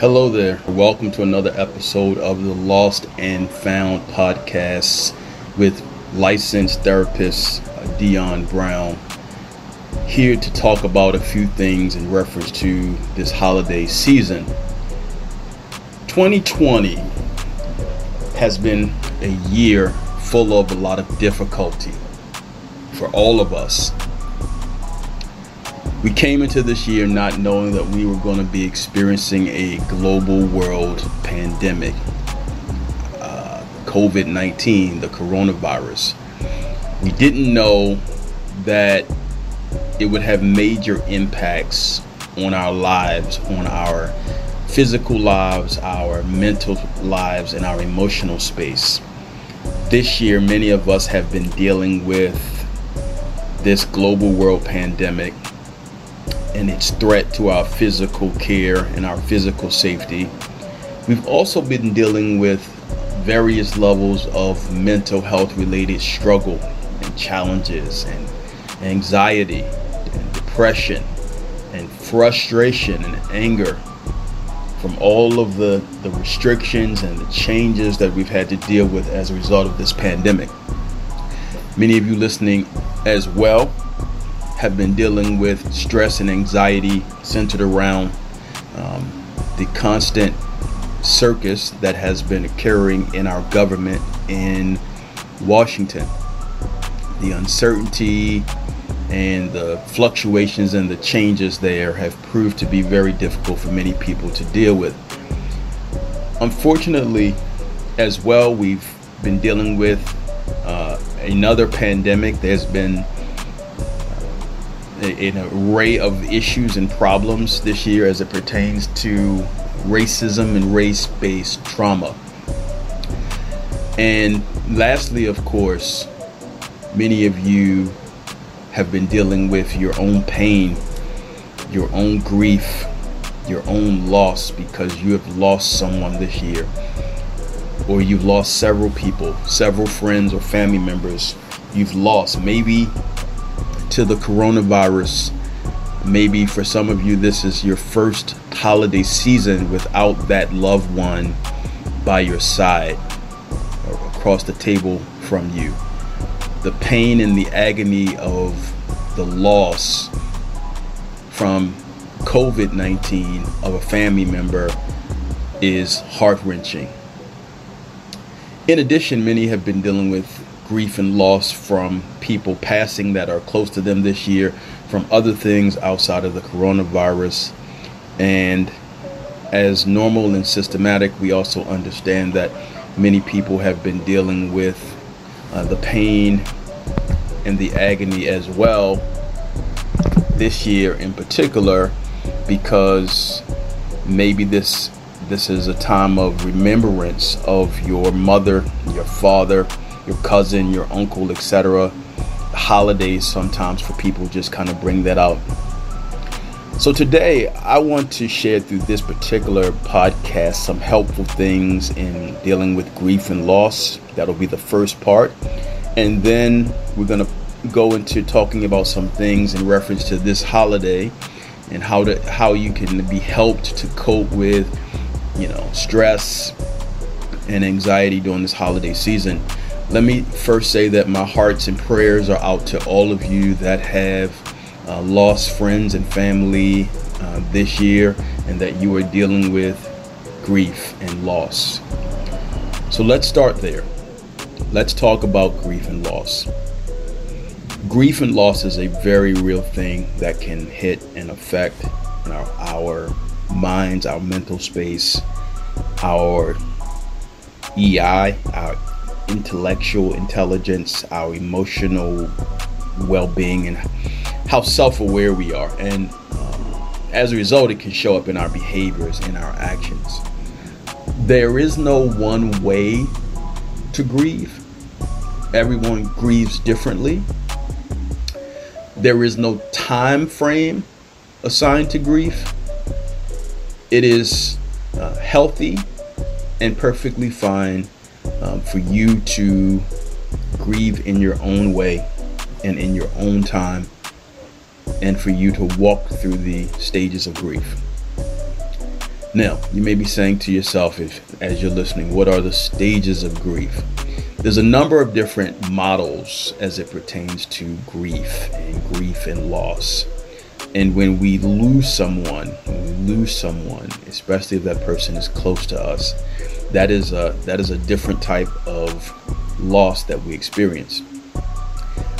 Hello there. Welcome to another episode of the Lost and Found podcast with licensed therapist uh, Dion Brown. Here to talk about a few things in reference to this holiday season. 2020 has been a year full of a lot of difficulty for all of us we came into this year not knowing that we were going to be experiencing a global world pandemic. Uh, COVID 19, the coronavirus. We didn't know that it would have major impacts on our lives, on our physical lives, our mental lives, and our emotional space. This year, many of us have been dealing with this global world pandemic and its threat to our physical care and our physical safety. We've also been dealing with various levels of mental health related struggle and challenges and anxiety and depression and frustration and anger from all of the, the restrictions and the changes that we've had to deal with as a result of this pandemic. Many of you listening as well have been dealing with stress and anxiety centered around um, the constant circus that has been occurring in our government in Washington. The uncertainty and the fluctuations and the changes there have proved to be very difficult for many people to deal with. Unfortunately, as well, we've been dealing with uh, another pandemic. There's been an array of issues and problems this year as it pertains to racism and race based trauma. And lastly, of course, many of you have been dealing with your own pain, your own grief, your own loss because you have lost someone this year, or you've lost several people, several friends or family members you've lost. Maybe to the coronavirus. Maybe for some of you, this is your first holiday season without that loved one by your side or across the table from you. The pain and the agony of the loss from COVID 19 of a family member is heart wrenching. In addition, many have been dealing with grief and loss from people passing that are close to them this year, from other things outside of the coronavirus. And as normal and systematic, we also understand that many people have been dealing with uh, the pain and the agony as well this year in particular because maybe this this is a time of remembrance of your mother, your father, your cousin, your uncle, etc. Holidays sometimes for people just kind of bring that out. So today I want to share through this particular podcast some helpful things in dealing with grief and loss. That'll be the first part. And then we're going to go into talking about some things in reference to this holiday and how to how you can be helped to cope with, you know, stress and anxiety during this holiday season. Let me first say that my hearts and prayers are out to all of you that have uh, lost friends and family uh, this year and that you are dealing with grief and loss. So let's start there. Let's talk about grief and loss. Grief and loss is a very real thing that can hit and affect our, our minds, our mental space, our EI, our intellectual intelligence, our emotional well being, and how self aware we are. And um, as a result, it can show up in our behaviors in our actions. There is no one way to grieve, everyone grieves differently. There is no time frame assigned to grief. It is uh, healthy and perfectly fine um, for you to grieve in your own way and in your own time, and for you to walk through the stages of grief. Now, you may be saying to yourself, if as you're listening, what are the stages of grief? There's a number of different models as it pertains to grief and grief and loss. And when we lose someone, when we lose someone, especially if that person is close to us, that is a that is a different type of loss that we experience.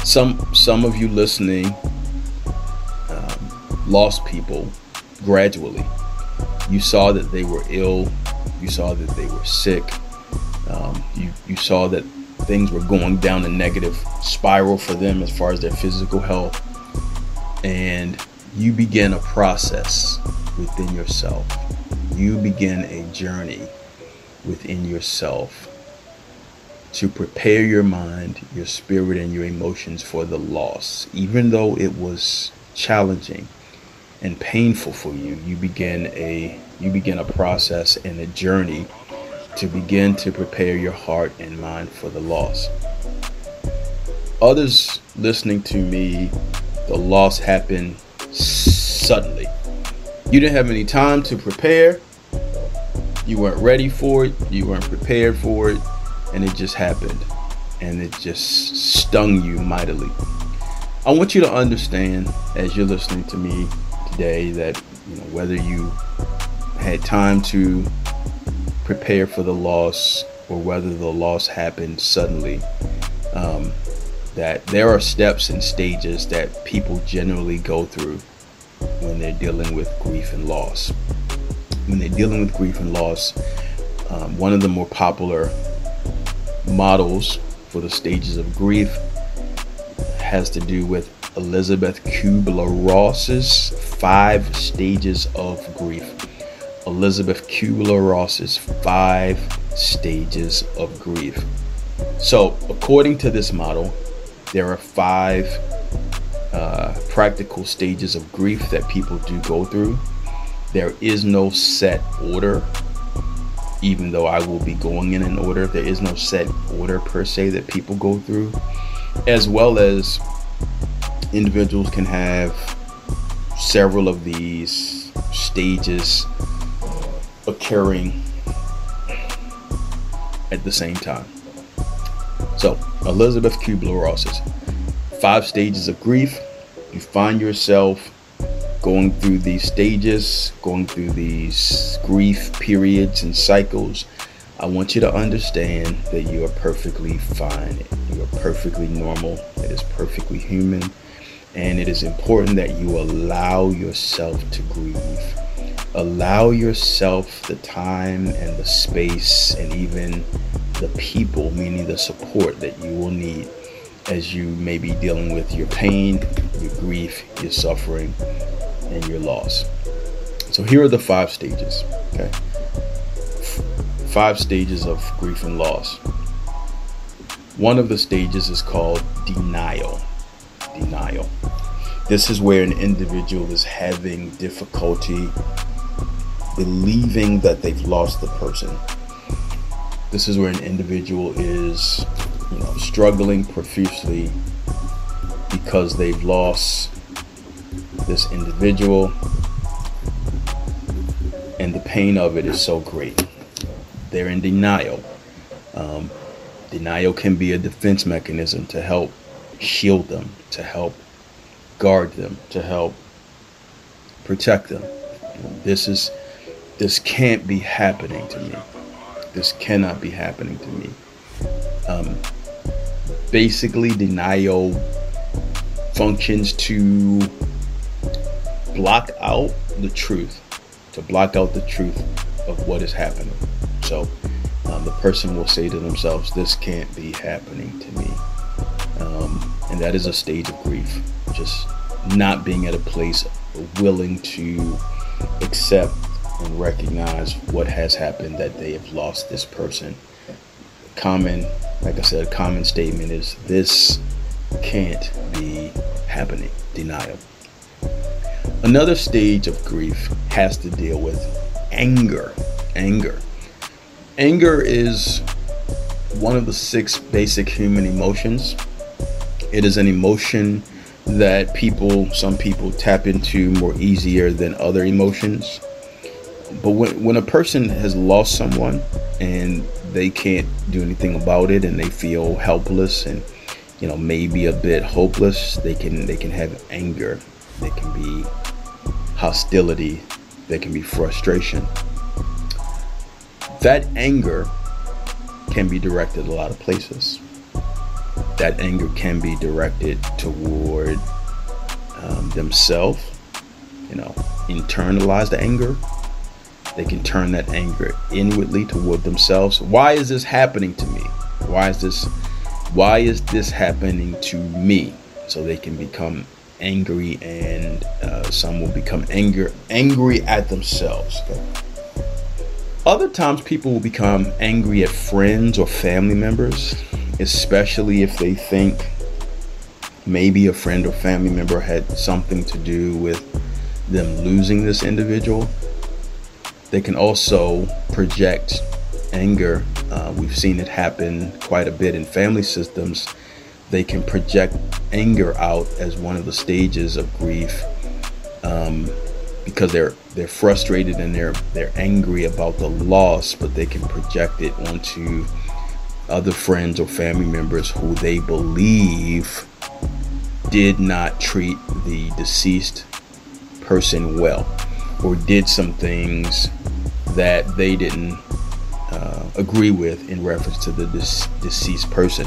Some some of you listening um, lost people gradually. You saw that they were ill. You saw that they were sick. Um, you you saw that things were going down a negative spiral for them as far as their physical health, and you begin a process within yourself. You begin a journey within yourself to prepare your mind, your spirit, and your emotions for the loss. Even though it was challenging and painful for you, you begin a you begin a process and a journey to begin to prepare your heart and mind for the loss. Others listening to me, the loss happened suddenly. You didn't have any time to prepare. You weren't ready for it. You weren't prepared for it. And it just happened. And it just stung you mightily. I want you to understand as you're listening to me today that you know whether you had time to prepare for the loss or whether the loss happened suddenly um, that there are steps and stages that people generally go through when they're dealing with grief and loss when they're dealing with grief and loss, um, one of the more popular models for the stages of grief has to do with Elizabeth Kubler Ross's five stages of grief. Elizabeth Kubler Ross's five stages of grief. So, according to this model, there are five uh, practical stages of grief that people do go through. There is no set order, even though I will be going in an order. There is no set order per se that people go through, as well as individuals can have several of these stages occurring at the same time. So, Elizabeth Kubler Ross's five stages of grief. You find yourself going through these stages, going through these grief periods and cycles, I want you to understand that you are perfectly fine. You are perfectly normal. It is perfectly human. And it is important that you allow yourself to grieve. Allow yourself the time and the space and even the people, meaning the support that you will need as you may be dealing with your pain, your grief, your suffering, and your loss. So here are the five stages. Okay. Five stages of grief and loss. One of the stages is called denial. Denial. This is where an individual is having difficulty believing that they've lost the person. This is where an individual is, you know, struggling profusely because they've lost this individual, and the pain of it is so great. They're in denial. Um, denial can be a defense mechanism to help shield them, to help guard them, to help protect them. This is this can't be happening to me. This cannot be happening to me. Um, basically, denial functions to block out the truth, to block out the truth of what is happening. So um, the person will say to themselves, This can't be happening to me. Um, and that is a stage of grief, just not being at a place willing to accept and recognize what has happened, that they have lost this person. Common, like I said, a common statement is this can't be happening. Denial. Another stage of grief has to deal with anger. Anger. Anger is one of the six basic human emotions. It is an emotion that people, some people tap into more easier than other emotions. but when, when a person has lost someone and they can't do anything about it and they feel helpless and you know maybe a bit hopeless they can they can have anger they can be hostility. There can be frustration. That anger can be directed a lot of places. That anger can be directed toward um, themselves you know internalize the anger. They can turn that anger inwardly toward themselves. Why is this happening to me? Why is this why is this happening to me? So they can become angry and uh, some will become anger angry at themselves okay? other times people will become angry at friends or family members especially if they think maybe a friend or family member had something to do with them losing this individual they can also project anger. Uh, we've seen it happen quite a bit in family systems. They can project anger out as one of the stages of grief um, because they're they're frustrated and they're they're angry about the loss, but they can project it onto other friends or family members who they believe did not treat the deceased person well or did some things that they didn't uh, agree with in reference to the deceased person.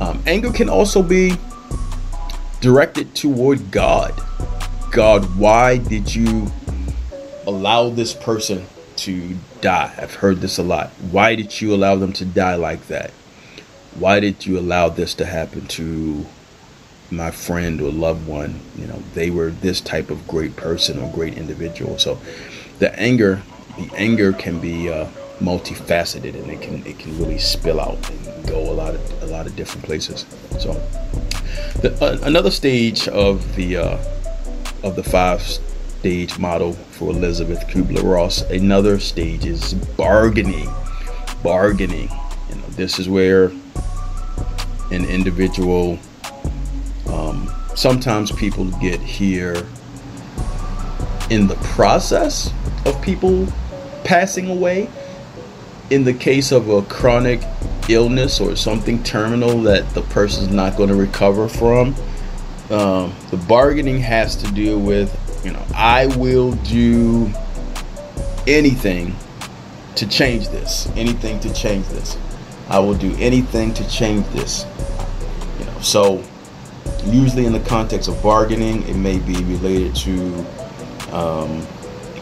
Um, anger can also be directed toward God. God, why did you allow this person to die? I've heard this a lot. Why did you allow them to die like that? Why did you allow this to happen to my friend or loved one? You know, they were this type of great person or great individual. So the anger, the anger can be uh, multifaceted and it can it can really spill out and go a lot of a lot of different places. So the, uh, another stage of the uh, of the five stage model for Elizabeth Kubler-Ross, another stage is bargaining. Bargaining. You know, this is where an individual. Um, sometimes people get here in the process of people passing away in the case of a chronic illness or something terminal that the person is not going to recover from, um, the bargaining has to do with, you know, I will do anything to change this, anything to change this. I will do anything to change this. You know, so usually in the context of bargaining, it may be related to um,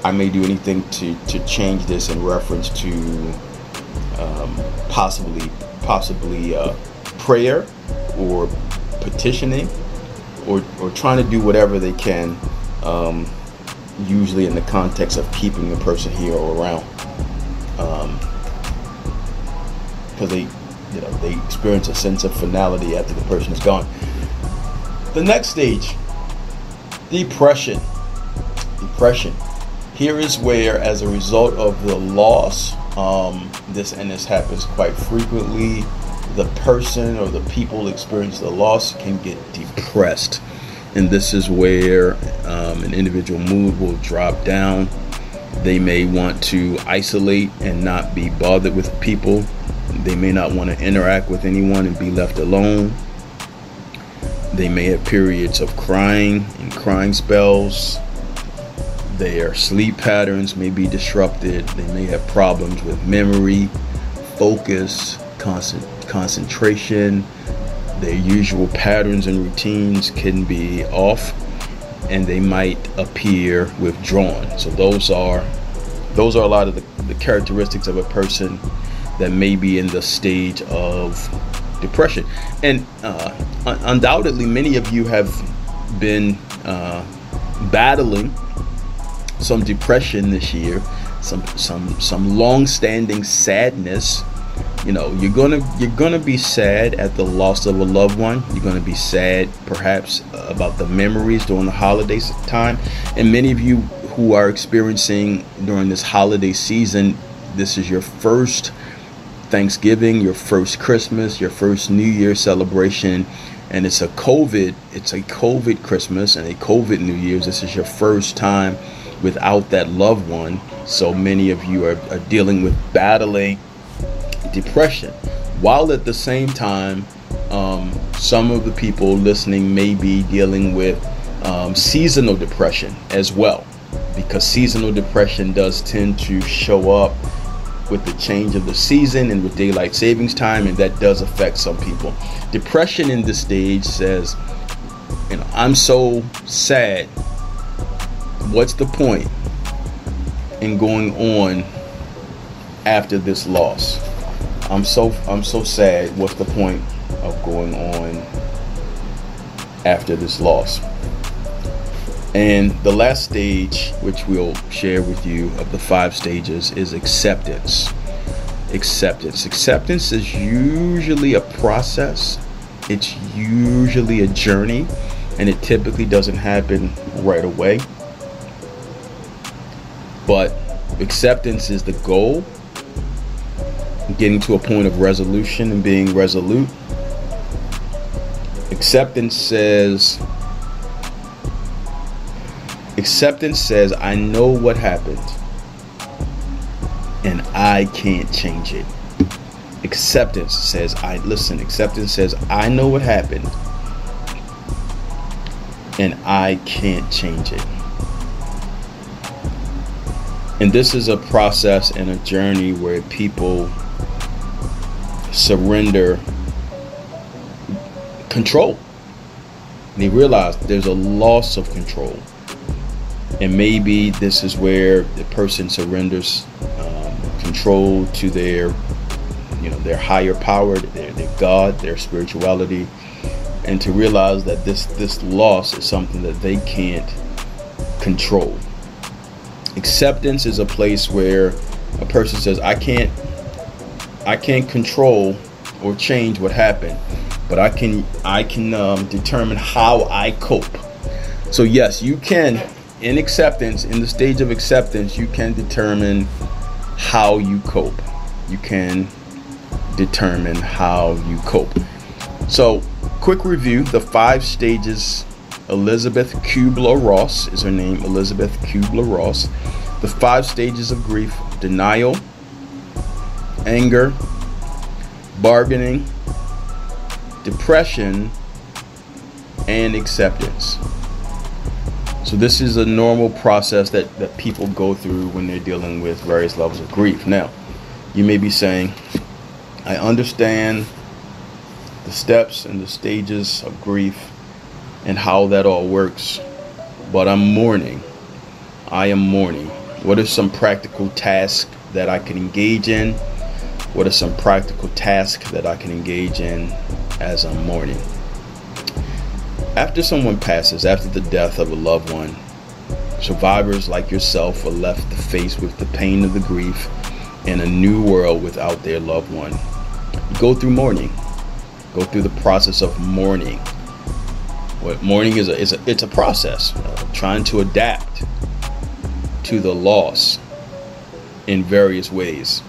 I may do anything to, to change this in reference to um, possibly possibly uh, prayer or petitioning or, or trying to do whatever they can um, usually in the context of keeping the person here or around. Because um, they you know they experience a sense of finality after the person is gone. The next stage depression. Depression. Here is where as a result of the loss um, this and this happens quite frequently. The person or the people experience the loss can get depressed, and this is where um, an individual mood will drop down. They may want to isolate and not be bothered with people. They may not want to interact with anyone and be left alone. They may have periods of crying and crying spells their sleep patterns may be disrupted. They may have problems with memory, focus, concentration. Their usual patterns and routines can be off and they might appear withdrawn. So those are those are a lot of the, the characteristics of a person that may be in the stage of depression. And uh, undoubtedly, many of you have been uh, battling some depression this year, some some some long-standing sadness. You know, you're gonna you're gonna be sad at the loss of a loved one. You're gonna be sad, perhaps, about the memories during the holidays time. And many of you who are experiencing during this holiday season, this is your first Thanksgiving, your first Christmas, your first New Year celebration, and it's a COVID, it's a COVID Christmas and a COVID New Year's. This is your first time without that loved one So many of you are, are dealing with battling depression, while at the same time, um, some of the people listening may be dealing with um, seasonal depression as well, because seasonal depression does tend to show up with the change of the season and with daylight savings time, and that does affect some people. Depression in this stage says, you know, I'm so sad. What's the point in going on after this loss? I'm so I'm so sad. What's the point of going on after this loss? And the last stage, which we'll share with you of the five stages, is acceptance. Acceptance. Acceptance is usually a process, it's usually a journey, and it typically doesn't happen right away. But acceptance is the goal, getting to a point of resolution and being resolute. Acceptance says, Acceptance says, I know what happened and I can't change it. Acceptance says, I listen, acceptance says, I know what happened and I can't change it. And this is a process and a journey where people surrender control. They realize there's a loss of control and maybe this is where the person surrenders um, control to their you know their higher power their, their god their spirituality and to realize that this this loss is something that they can't control acceptance is a place where a person says i can't i can't control or change what happened but i can i can um, determine how i cope so yes you can in acceptance, in the stage of acceptance, you can determine how you cope. You can determine how you cope. So, quick review the five stages. Elizabeth Kubler Ross is her name, Elizabeth Kubler Ross. The five stages of grief denial, anger, bargaining, depression, and acceptance. So this is a normal process that, that people go through when they're dealing with various levels of grief. Now, you may be saying, I understand the steps and the stages of grief and how that all works, but I'm mourning. I am mourning. What are some practical tasks that I can engage in? What are some practical tasks that I can engage in as I'm mourning? After someone passes, after the death of a loved one, survivors like yourself are left to face with the pain of the grief in a new world without their loved one. You go through mourning, go through the process of mourning. Mourning is a, is a it's a process, uh, trying to adapt to the loss in various ways.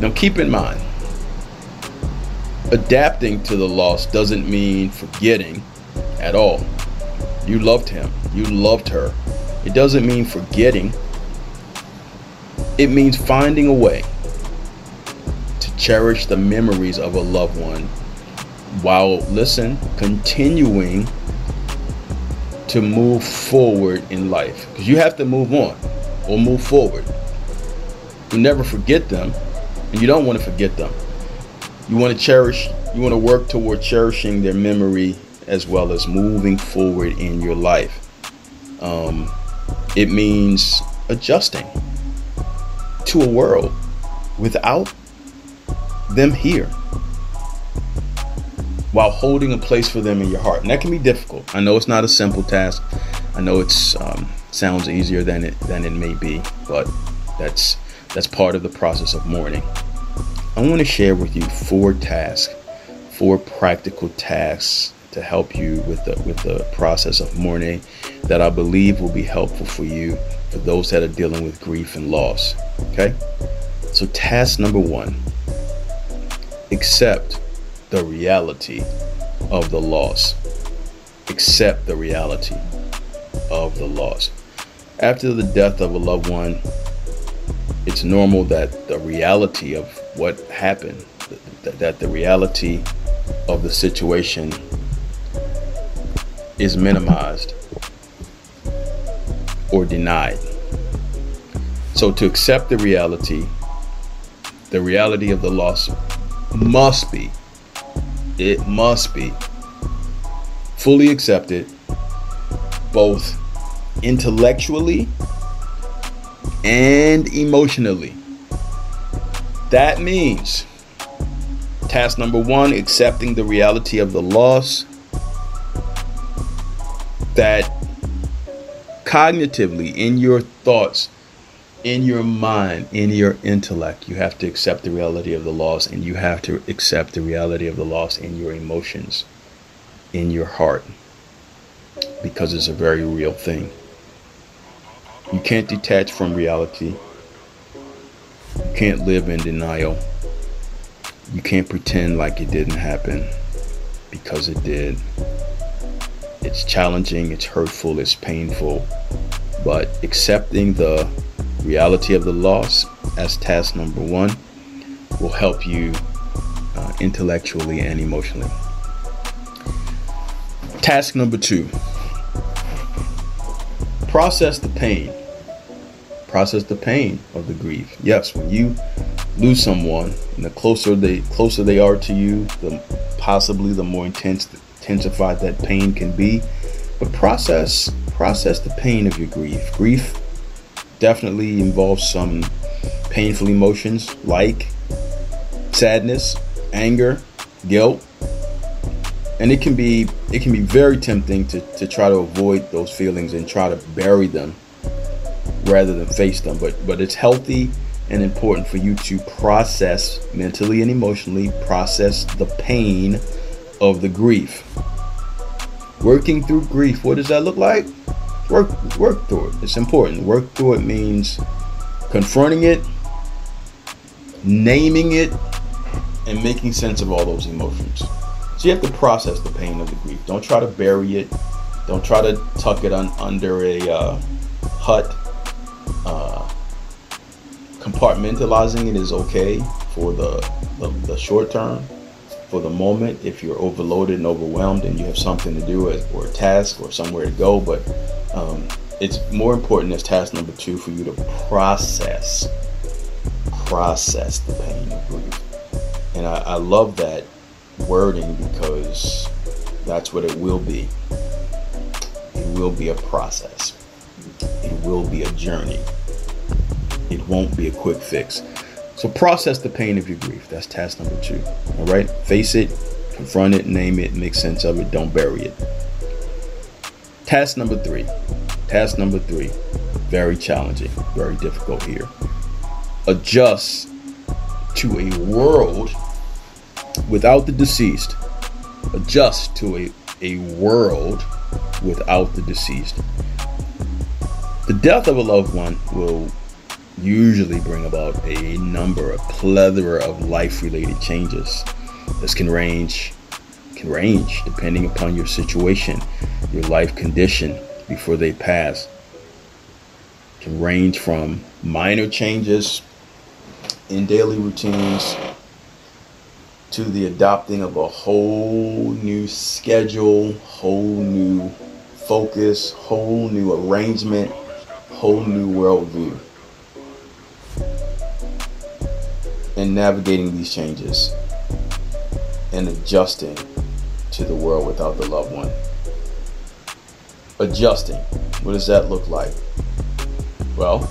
Now keep in mind, adapting to the loss doesn't mean forgetting at all. You loved him. You loved her. It doesn't mean forgetting. It means finding a way to cherish the memories of a loved one while, listen, continuing to move forward in life. Because you have to move on or move forward. You never forget them, and you don't want to forget them. You want to cherish, you want to work toward cherishing their memory as well as moving forward in your life. Um, it means adjusting to a world without them here while holding a place for them in your heart. And that can be difficult. I know it's not a simple task. I know it's um, sounds easier than it than it may be, but that's that's part of the process of mourning. I want to share with you four tasks, four practical tasks to help you with the with the process of mourning that I believe will be helpful for you for those that are dealing with grief and loss. Okay? So task number 1, accept the reality of the loss. Accept the reality of the loss. After the death of a loved one, it's normal that the reality of what happened, that, the reality of the situation is minimized or denied. So to accept the reality, the reality of the loss must be, it must be fully accepted both intellectually and emotionally. That means task number one, accepting the reality of the loss. That cognitively, in your thoughts, in your mind, in your intellect, you have to accept the reality of the loss and you have to accept the reality of the loss in your emotions, in your heart, because it's a very real thing. You can't detach from reality. You can't live in denial. You can't pretend like it didn't happen because it did. It's challenging, it's hurtful, it's painful, but accepting the reality of the loss as task number one will help you uh, intellectually and emotionally. Task number two process the pain. Process the pain of the grief. Yes, when you lose someone, and the closer they closer they are to you, the possibly the more intense intensified that pain can be. But process process the pain of your grief. Grief definitely involves some painful emotions like sadness, anger, guilt, and it can be it can be very tempting to, to try to avoid those feelings and try to bury them rather than face them. But but it's healthy and important for you to process mentally and emotionally process the pain of the grief. Working through grief what does that look like work work through it it's important work through it means confronting it naming it and making sense of all those emotions so you have to process the pain of the grief. Don't try to bury it. Don't try to tuck it un- under a uh, hut. Uh, compartmentalizing it is okay for the, the, the short term. For the moment, if you're overloaded and overwhelmed and you have something to do or a task or somewhere to go, but um, it's more important as task number two for you to process process the pain of grief. And I, I love that wording because that's what it will be. It will be a process. It will be a journey. It won't be a quick fix. So process the pain of your grief. That's task number two. All right? Face it, confront it, name it, make sense of it, don't bury it. Task number three. Task number three. Very challenging, very difficult here. Adjust to a world without the deceased. Adjust to a, a world without the deceased. The death of a loved one will usually bring about a number, a plethora of life-related changes. This can range can range depending upon your situation, your life condition before they pass. Can range from minor changes in daily routines to the adopting of a whole new schedule, whole new focus, whole new arrangement, whole new worldview. And navigating these changes and adjusting to the world without the loved one. Adjusting. What does that look like? Well,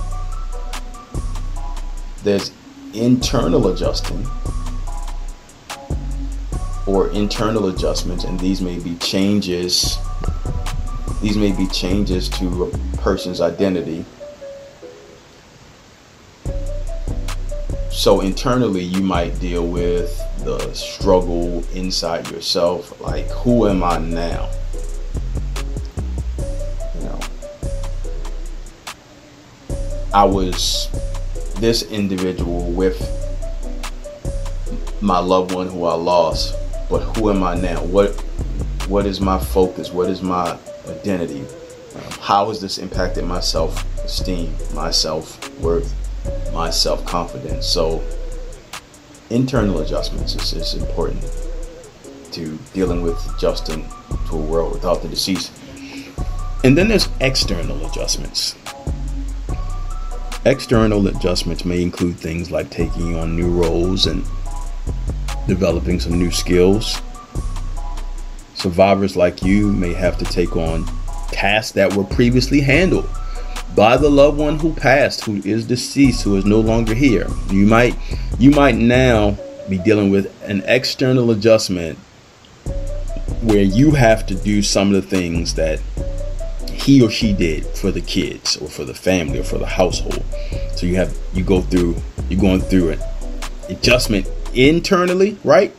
there's internal adjusting or internal adjustments, and these may be changes. These may be changes to a person's identity. So internally, you might deal with the struggle inside yourself, like who am I now? You know, I was this individual with my loved one who I lost but who am I now? What what is my focus? What is my identity? Um, how has this impacted my self-esteem, my self-worth, my self confidence. So, internal adjustments is, is important to dealing with adjusting to a world without the deceased. And then there's external adjustments. External adjustments may include things like taking on new roles and developing some new skills. Survivors like you may have to take on tasks that were previously handled by the loved one who passed, who is deceased, who is no longer here. You might you might now be dealing with an external adjustment where you have to do some of the things that he or she did for the kids or for the family or for the household. So you have you go through you're going through an adjustment internally, right?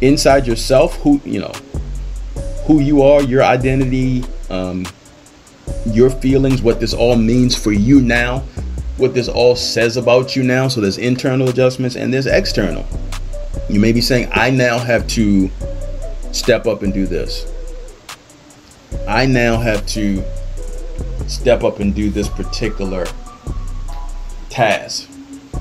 Inside yourself, who you know, who you are, your identity, um, your feelings, what this all means for you now, what this all says about you now. So there's internal adjustments and there's external. You may be saying, I now have to step up and do this. I now have to step up and do this particular task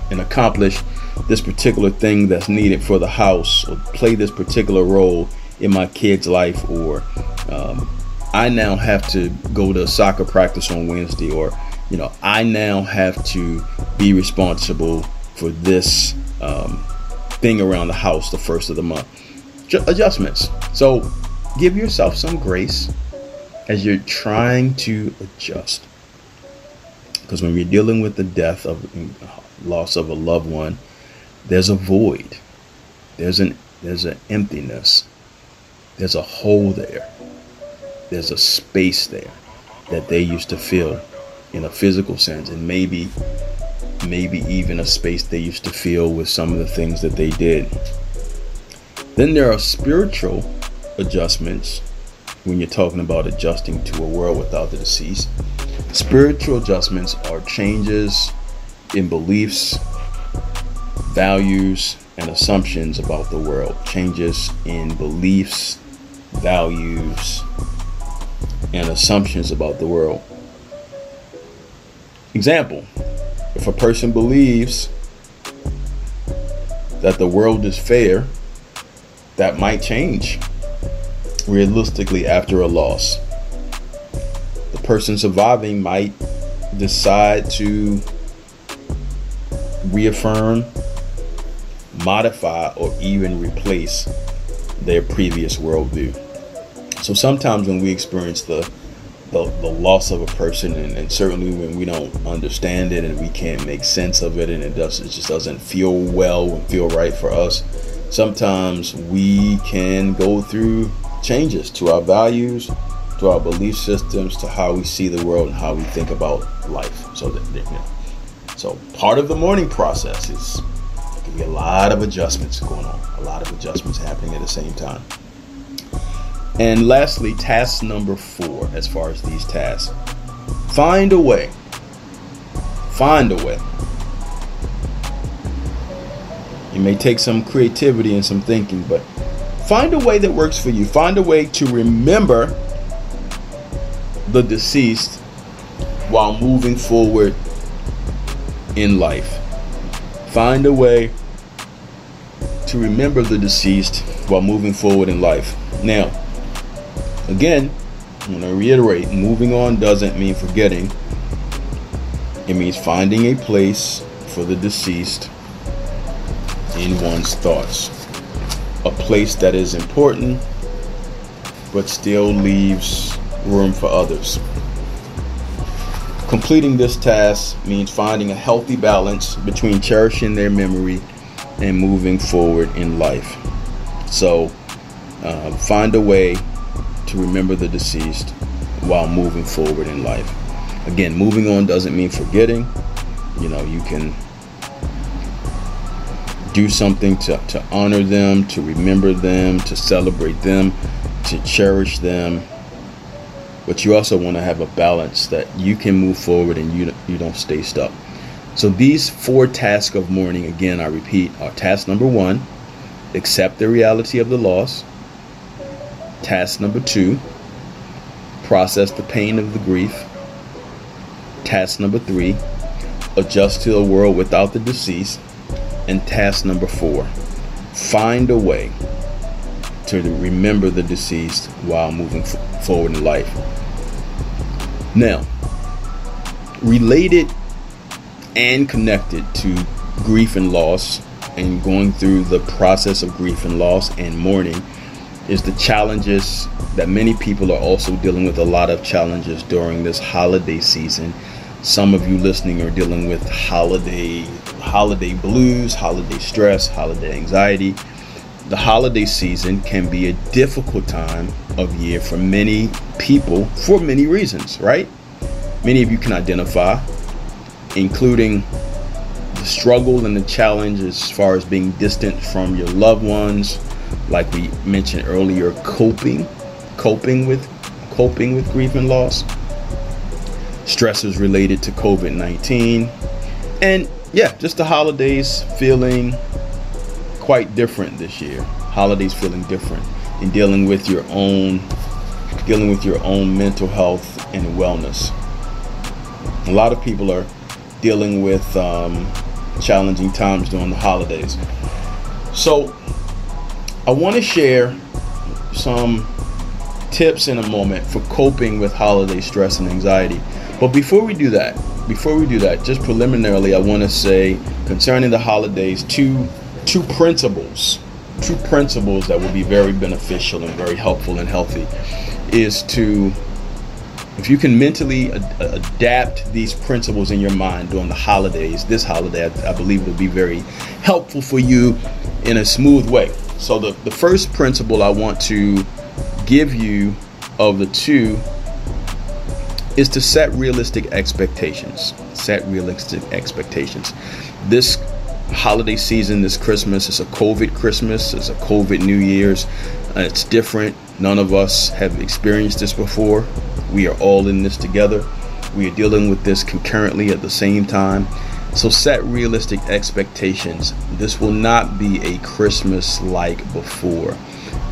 and accomplish this particular thing that's needed for the house or play this particular role in my kid's life or um, I now have to go to soccer practice on Wednesday, or you know, I now have to be responsible for this um, thing around the house the first of the month. adjustments. So give yourself some grace as you're trying to adjust. Because when you're dealing with the death of loss of a loved one, there's a void. There's an there's an emptiness. There's a hole there there's a space there that they used to feel in a physical sense and maybe maybe even a space they used to feel with some of the things that they did. Then there are spiritual adjustments when you're talking about adjusting to a world without the deceased. Spiritual adjustments are changes in beliefs values and assumptions about the world. Changes in beliefs values and assumptions about the world. Example if a person believes that the world is fair, that might change realistically after a loss. The person surviving might decide to reaffirm, modify, or even replace their previous worldview. So sometimes when we experience the the, the loss of a person and, and, certainly when we don't understand it and we can't make sense of it and it does it just doesn't feel well and feel right for us sometimes we can go through changes to our values to our belief systems to how we see the world and how we think about life. So that you know so part of the mourning process is there can be a lot of adjustments going on a lot of adjustments happening at the same time and lastly, task number four, as far as these tasks, find a way. Find a way. It may take some creativity and some thinking, but find a way that works for you. Find a way to remember the deceased while moving forward in life. Find a way to remember the deceased while moving forward in life. Now, Again, I'm going to reiterate moving on doesn't mean forgetting, it means finding a place for the deceased in one's thoughts. A place that is important but still leaves room for others. Completing this task means finding a healthy balance between cherishing their memory and moving forward in life. So, uh, find a way to remember the deceased while moving forward in life. Again, moving on doesn't mean forgetting. You know, you can do something to, to honor them, to remember them, to celebrate them, to cherish them. But you also want to have a balance that you can move forward and you, you don't stay stuck. So these four tasks of mourning, again, I repeat, are task number one, accept the reality of the loss. Task number two, process the pain of the grief. Task number three, adjust to a world without the deceased. And task number four, find a way to remember the deceased while moving f- forward in life. Now, related and connected to grief and loss and going through the process of grief and loss and mourning is the challenges that many people are also dealing with a lot of challenges during this holiday season. Some of you listening are dealing with holiday holiday blues, holiday stress, holiday anxiety. The holiday season can be a difficult time of year for many people for many reasons, right? Many of you can identify, including the struggle and the challenge as far as being distant from your loved ones, like we mentioned earlier, coping, coping with coping with grief and loss, stressors related to COVID-19, and yeah, just the holidays feeling quite different this year. Holidays feeling different and dealing with your own dealing with your own mental health and wellness. A lot of people are dealing with um, challenging times during the holidays. So, I want to share some tips in a moment for coping with holiday stress and anxiety. But before we do that, before we do that, just preliminarily, I want to say concerning the holidays, two two principles, two principles that will be very beneficial and very helpful and healthy, is to if you can mentally ad- adapt these principles in your mind during the holidays, this holiday, I, I believe will be very helpful for you in a smooth way. So the, the first principle I want to give you of the two is to set realistic expectations. Set realistic expectations. This holiday season, this Christmas, is a COVID Christmas, it's a COVID New Year's. It's different. None of us have experienced this before. We are all in this together. We are dealing with this concurrently at the same time. So set realistic expectations. This will not be a Christmas like before.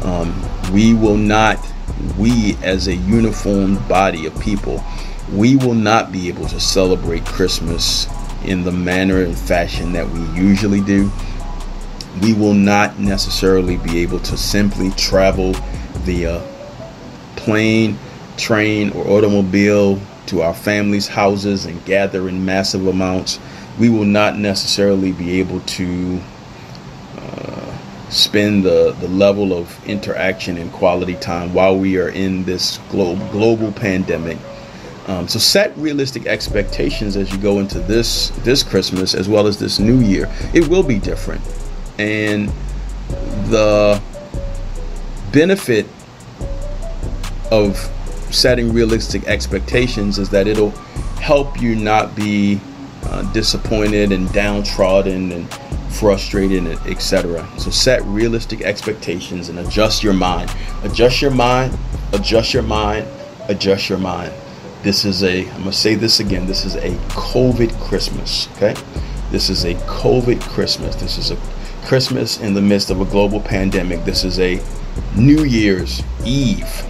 Um, we will not, we as a uniformed body of people, we will not be able to celebrate Christmas in the manner and fashion that we usually do. We will not necessarily be able to simply travel via plane, train, or automobile to our families' houses and gather in massive amounts. We will not necessarily be able to uh, spend the, the level of interaction and quality time while we are in this glo- global pandemic um, so set realistic expectations as you go into this this Christmas as well as this New Year. It will be different, and the benefit of setting realistic expectations is that it'll help you not be uh, disappointed and downtrodden and frustrated etc. So set realistic expectations and adjust your mind. Adjust your mind. Adjust your mind. Adjust your mind. This is a, I'm to say this again, this is a COVID Christmas, okay? This is a COVID Christmas. This is a Christmas in the midst of a global pandemic. This is a New Year's Eve.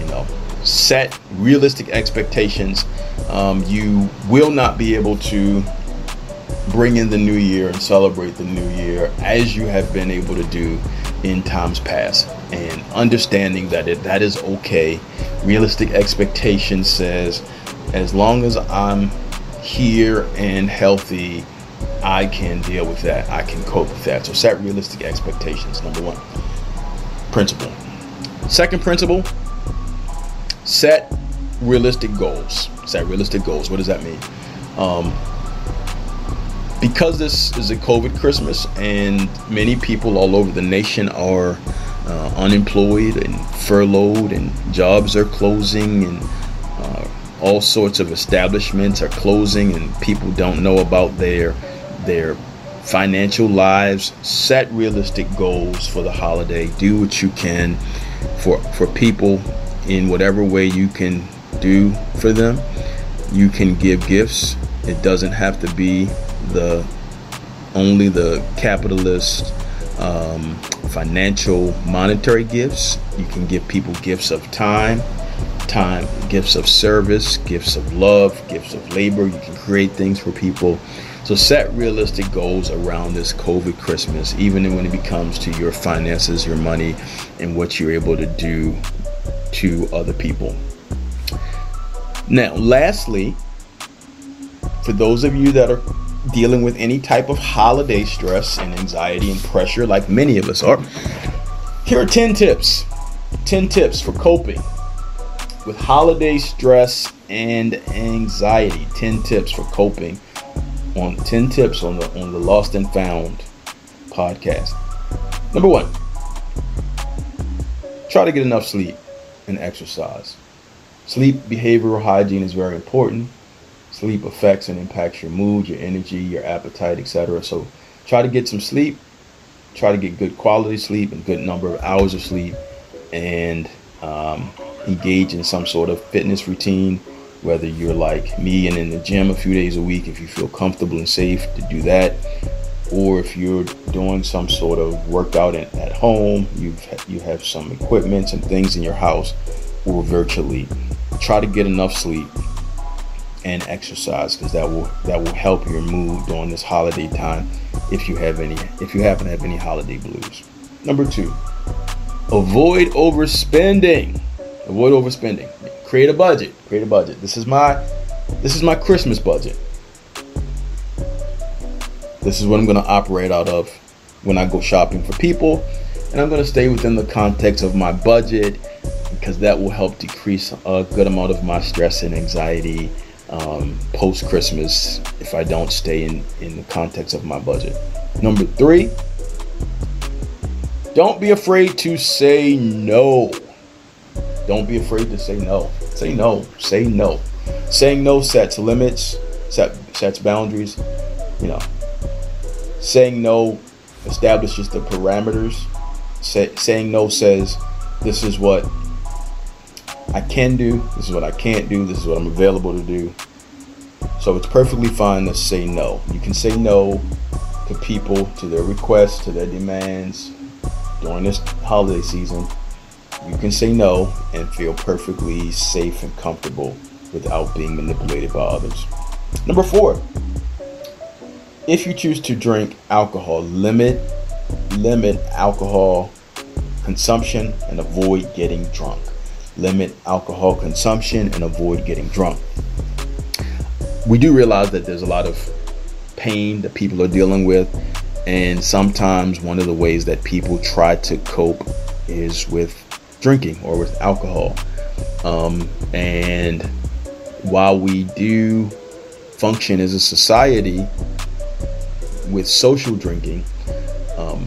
You know, set realistic expectations. Um, you will not be able to bring in the new year and celebrate the new year as you have been able to do in times past and understanding that it that is okay realistic expectation says as long as I'm here and healthy, I can deal with that. I can cope with that. So set realistic expectations, number one. Principle. Second principle, set realistic goals. Set realistic goals. What does that mean? Um, because this is a COVID Christmas and many people all over the nation are uh, unemployed and furloughed, and jobs are closing, and uh, all sorts of establishments are closing, and people don't know about their their financial lives. Set realistic goals for the holiday. Do what you can for for people in whatever way you can do for them. You can give gifts. It doesn't have to be the only the capitalist um, financial monetary gifts. You can give people gifts of time, time, gifts of service, gifts of love, gifts of labor. You can create things for people. So set realistic goals around this COVID Christmas, even when it comes to your finances, your money, and what you're able to do to other people. Now, lastly, for those of you that are dealing with any type of holiday stress and anxiety and pressure, like many of us are, here are 10 tips. 10 tips for coping with holiday stress and anxiety. 10 tips for coping on 10 tips on the on the Lost and Found podcast. Number 1. Try to get enough sleep and exercise. Sleep behavioral hygiene is very important. Sleep affects and impacts your mood, your energy, your appetite, etc. So try to get some sleep. Try to get good quality sleep and good number of hours of sleep and um, engage in some sort of fitness routine, whether you're like me and in the gym a few days a week, if you feel comfortable and safe to do that, or if you're doing some sort of workout at, at home, you've you have some equipment and things in your house, or virtually, try to get enough sleep and exercise because that will that will help your mood during this holiday time if you have any if you happen to have any holiday blues. Number two, avoid overspending. Avoid overspending. Create a budget. Create a budget. This is my this is my Christmas budget. This is what I'm going to operate out of when I go shopping for people, and I'm going to stay within the context of my budget because that will help decrease a good amount of my stress and anxiety um, post Christmas if I don't stay in in the context of my budget. Number three, don't be afraid to say no. Don't be afraid to say no. Say no. Say no. Saying no sets limits, set, sets boundaries. You know, saying no establishes the parameters. Say, saying no says, this is what I can do, this is what I can't do, this is what I'm available to do. So it's perfectly fine to say no. You can say no to people, to their requests, to their demands during this holiday season you can say no and feel perfectly safe and comfortable without being manipulated by others. Number four, if you choose to drink alcohol, limit limit alcohol consumption and avoid getting drunk. Limit alcohol consumption and avoid getting drunk. We do realize that there's a lot of pain that people are dealing with, and sometimes one of the ways that people try to cope is with drinking or with alcohol. Um, and while we do function as a society with social drinking, um,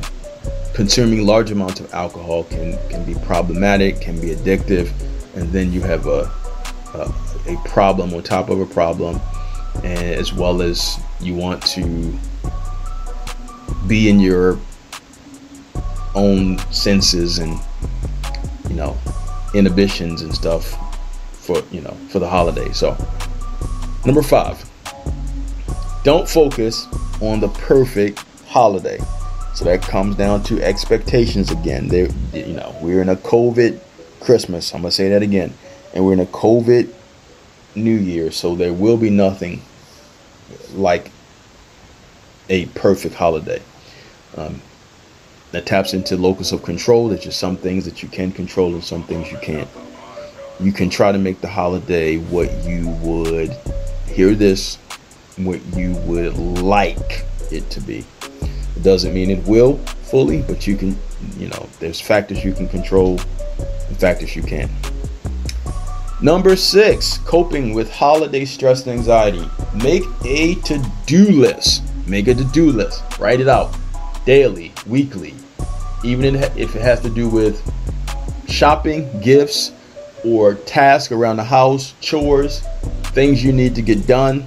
consuming large amounts of alcohol can, can be problematic, can be addictive, and then you have a, a, a problem on top of a problem, and as well as you want to be in your own senses and you know, inhibitions and stuff for, you know, for the holiday. So, number five, don't focus on the perfect holiday. So that comes down to expectations again. There, you know, we're in a COVID Christmas. I'm gonna say that again, and we're in a COVID New Year. So there will be nothing like a perfect holiday. Um, that taps into locus of control. That just some things that you can control and some things you can't. You can try to make the holiday what you would hear this, what you would like it to be. It doesn't mean it will fully, but you can, you know, there's factors you can control and factors you can't. Number six, coping with holiday stress and anxiety. Make a to do list. Make a to do list. Write it out daily, weekly, even if it has to do with shopping, gifts, or tasks around the house, chores, things you need to get done.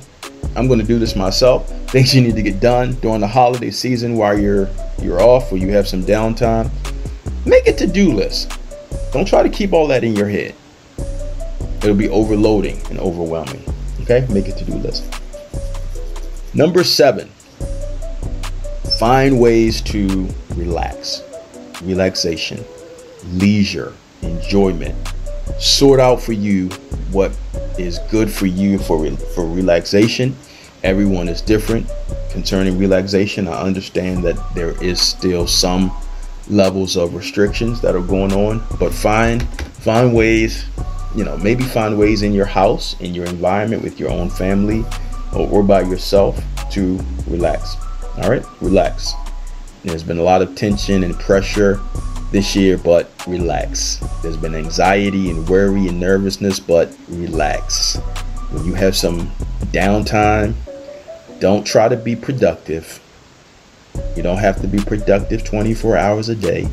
I'm going to do this myself. Things you need to get done during the holiday season while you're you're off or you have some downtime. Make a to-do list. Don't try to keep all that in your head. It'll be overloading and overwhelming. Okay? Make a to-do list. Number 7. Find ways to relax relaxation, leisure, enjoyment, sort out for you what is good for you for for relaxation. Everyone is different concerning relaxation. I understand that there is still some levels of restrictions that are going on, but find find ways, you know, maybe find ways in your house, in your environment with your own family or, or by yourself to relax. All right? Relax. There's been a lot of tension and pressure this year, but relax. There's been anxiety and worry and nervousness, but relax. When you have some downtime, don't try to be productive. You don't have to be productive 24 hours a day.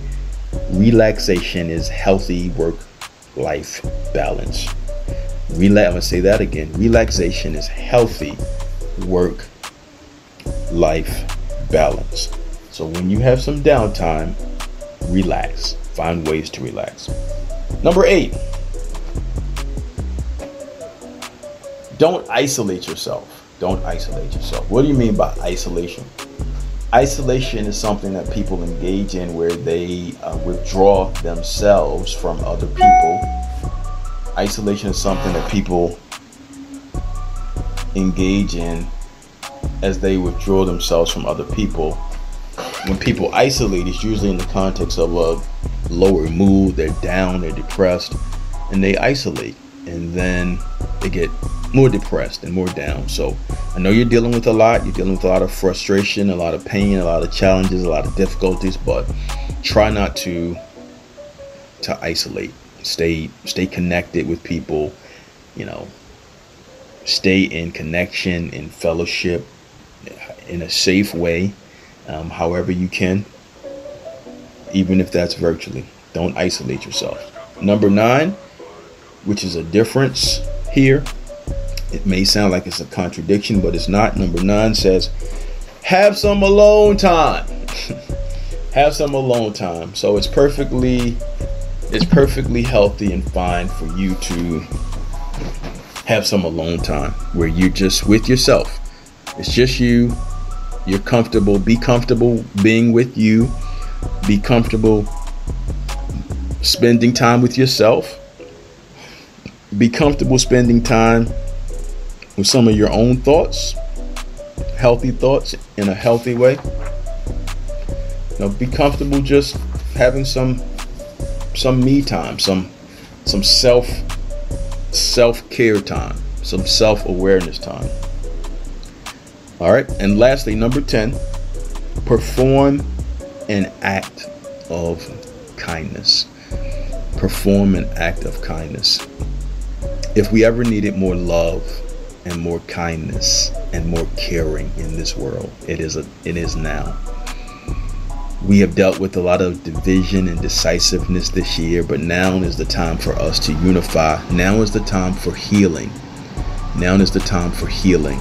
Relaxation is healthy work life balance. Relax, I'm to say that again. Relaxation is healthy work life balance. So when you have some downtime, relax. Find ways to relax. Number eight, don't isolate yourself. Don't isolate yourself. What do you mean by isolation? Isolation is something that people engage in where they uh, withdraw themselves from other people. Isolation is something that people engage in as they withdraw themselves from other people when people isolate, it's usually in the context of a lower mood, they're down, they're depressed, and they isolate. And then they get more depressed and more down. So I know you're dealing with a lot. You're dealing with a lot of frustration, a lot of pain, a lot of challenges, a lot of difficulties, but try not to to isolate. Stay stay connected with people, you know. Stay in connection, in fellowship, in a safe way um, however you can, even if that's virtually. Don't isolate yourself. Number nine, which is a difference here. It may sound like it's a contradiction, but it's not. Number nine says, have some alone time. have some alone time. So it's perfectly it's perfectly healthy and fine for you to have some alone time where you're just with yourself. It's just you you're comfortable. Be comfortable being with you. Be comfortable spending time with yourself. Be comfortable spending time with some of your own thoughts, healthy thoughts in a healthy way. You know, be comfortable just having some some me time, some some self self-care time, some self-awareness time. All right. And lastly, number 10, perform an act of kindness. Perform an act of kindness. If we ever needed more love and more kindness and more caring in this world, it is a, it is now. We have dealt with a lot of division and decisiveness this year, but now is the time for us to unify. Now is the time for healing. Now is the time for healing.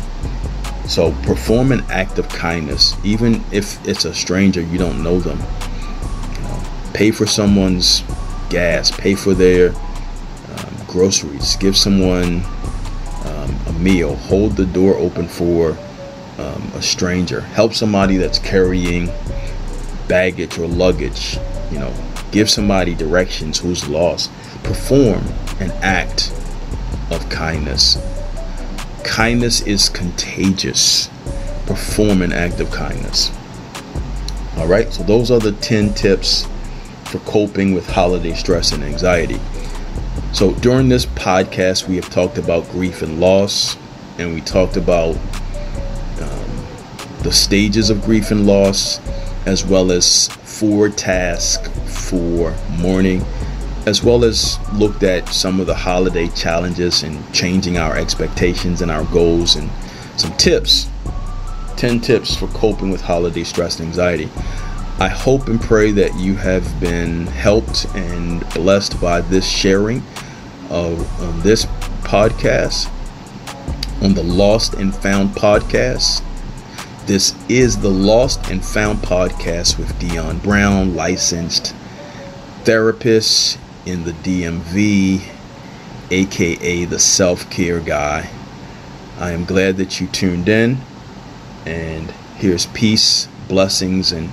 So perform an act of kindness, even if it's a stranger, you don't know them. You know, pay for someone's gas, pay for their um, groceries, give someone um, a meal, hold the door open for um, a stranger, help somebody that's carrying baggage or luggage. You know, give somebody directions who's lost. Perform an act of kindness Kindness is contagious. Perform an act of kindness. All right, so those are the 10 tips for coping with holiday stress and anxiety. So during this podcast, we have talked about grief and loss, and we talked about um, the stages of grief and loss, as well as four tasks for mourning as well as looked at some of the holiday challenges and changing our expectations and our goals and some tips 10 tips for coping with holiday stress and anxiety. I hope and pray that you have been helped and blessed by this sharing of, of this podcast on the Lost and Found podcast. This is the Lost and Found podcast with Dion Brown, licensed therapist in the DMV, aka the self care guy. I am glad that you tuned in, and here's peace, blessings, and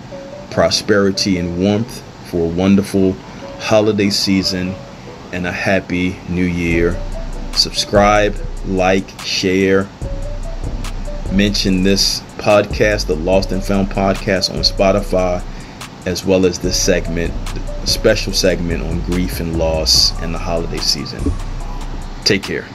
prosperity and warmth for a wonderful holiday season and a happy new year. Subscribe, like, share. Mention this podcast, the Lost and Found podcast on Spotify, as well as this segment, special segment on grief and loss and the holiday season. Take care.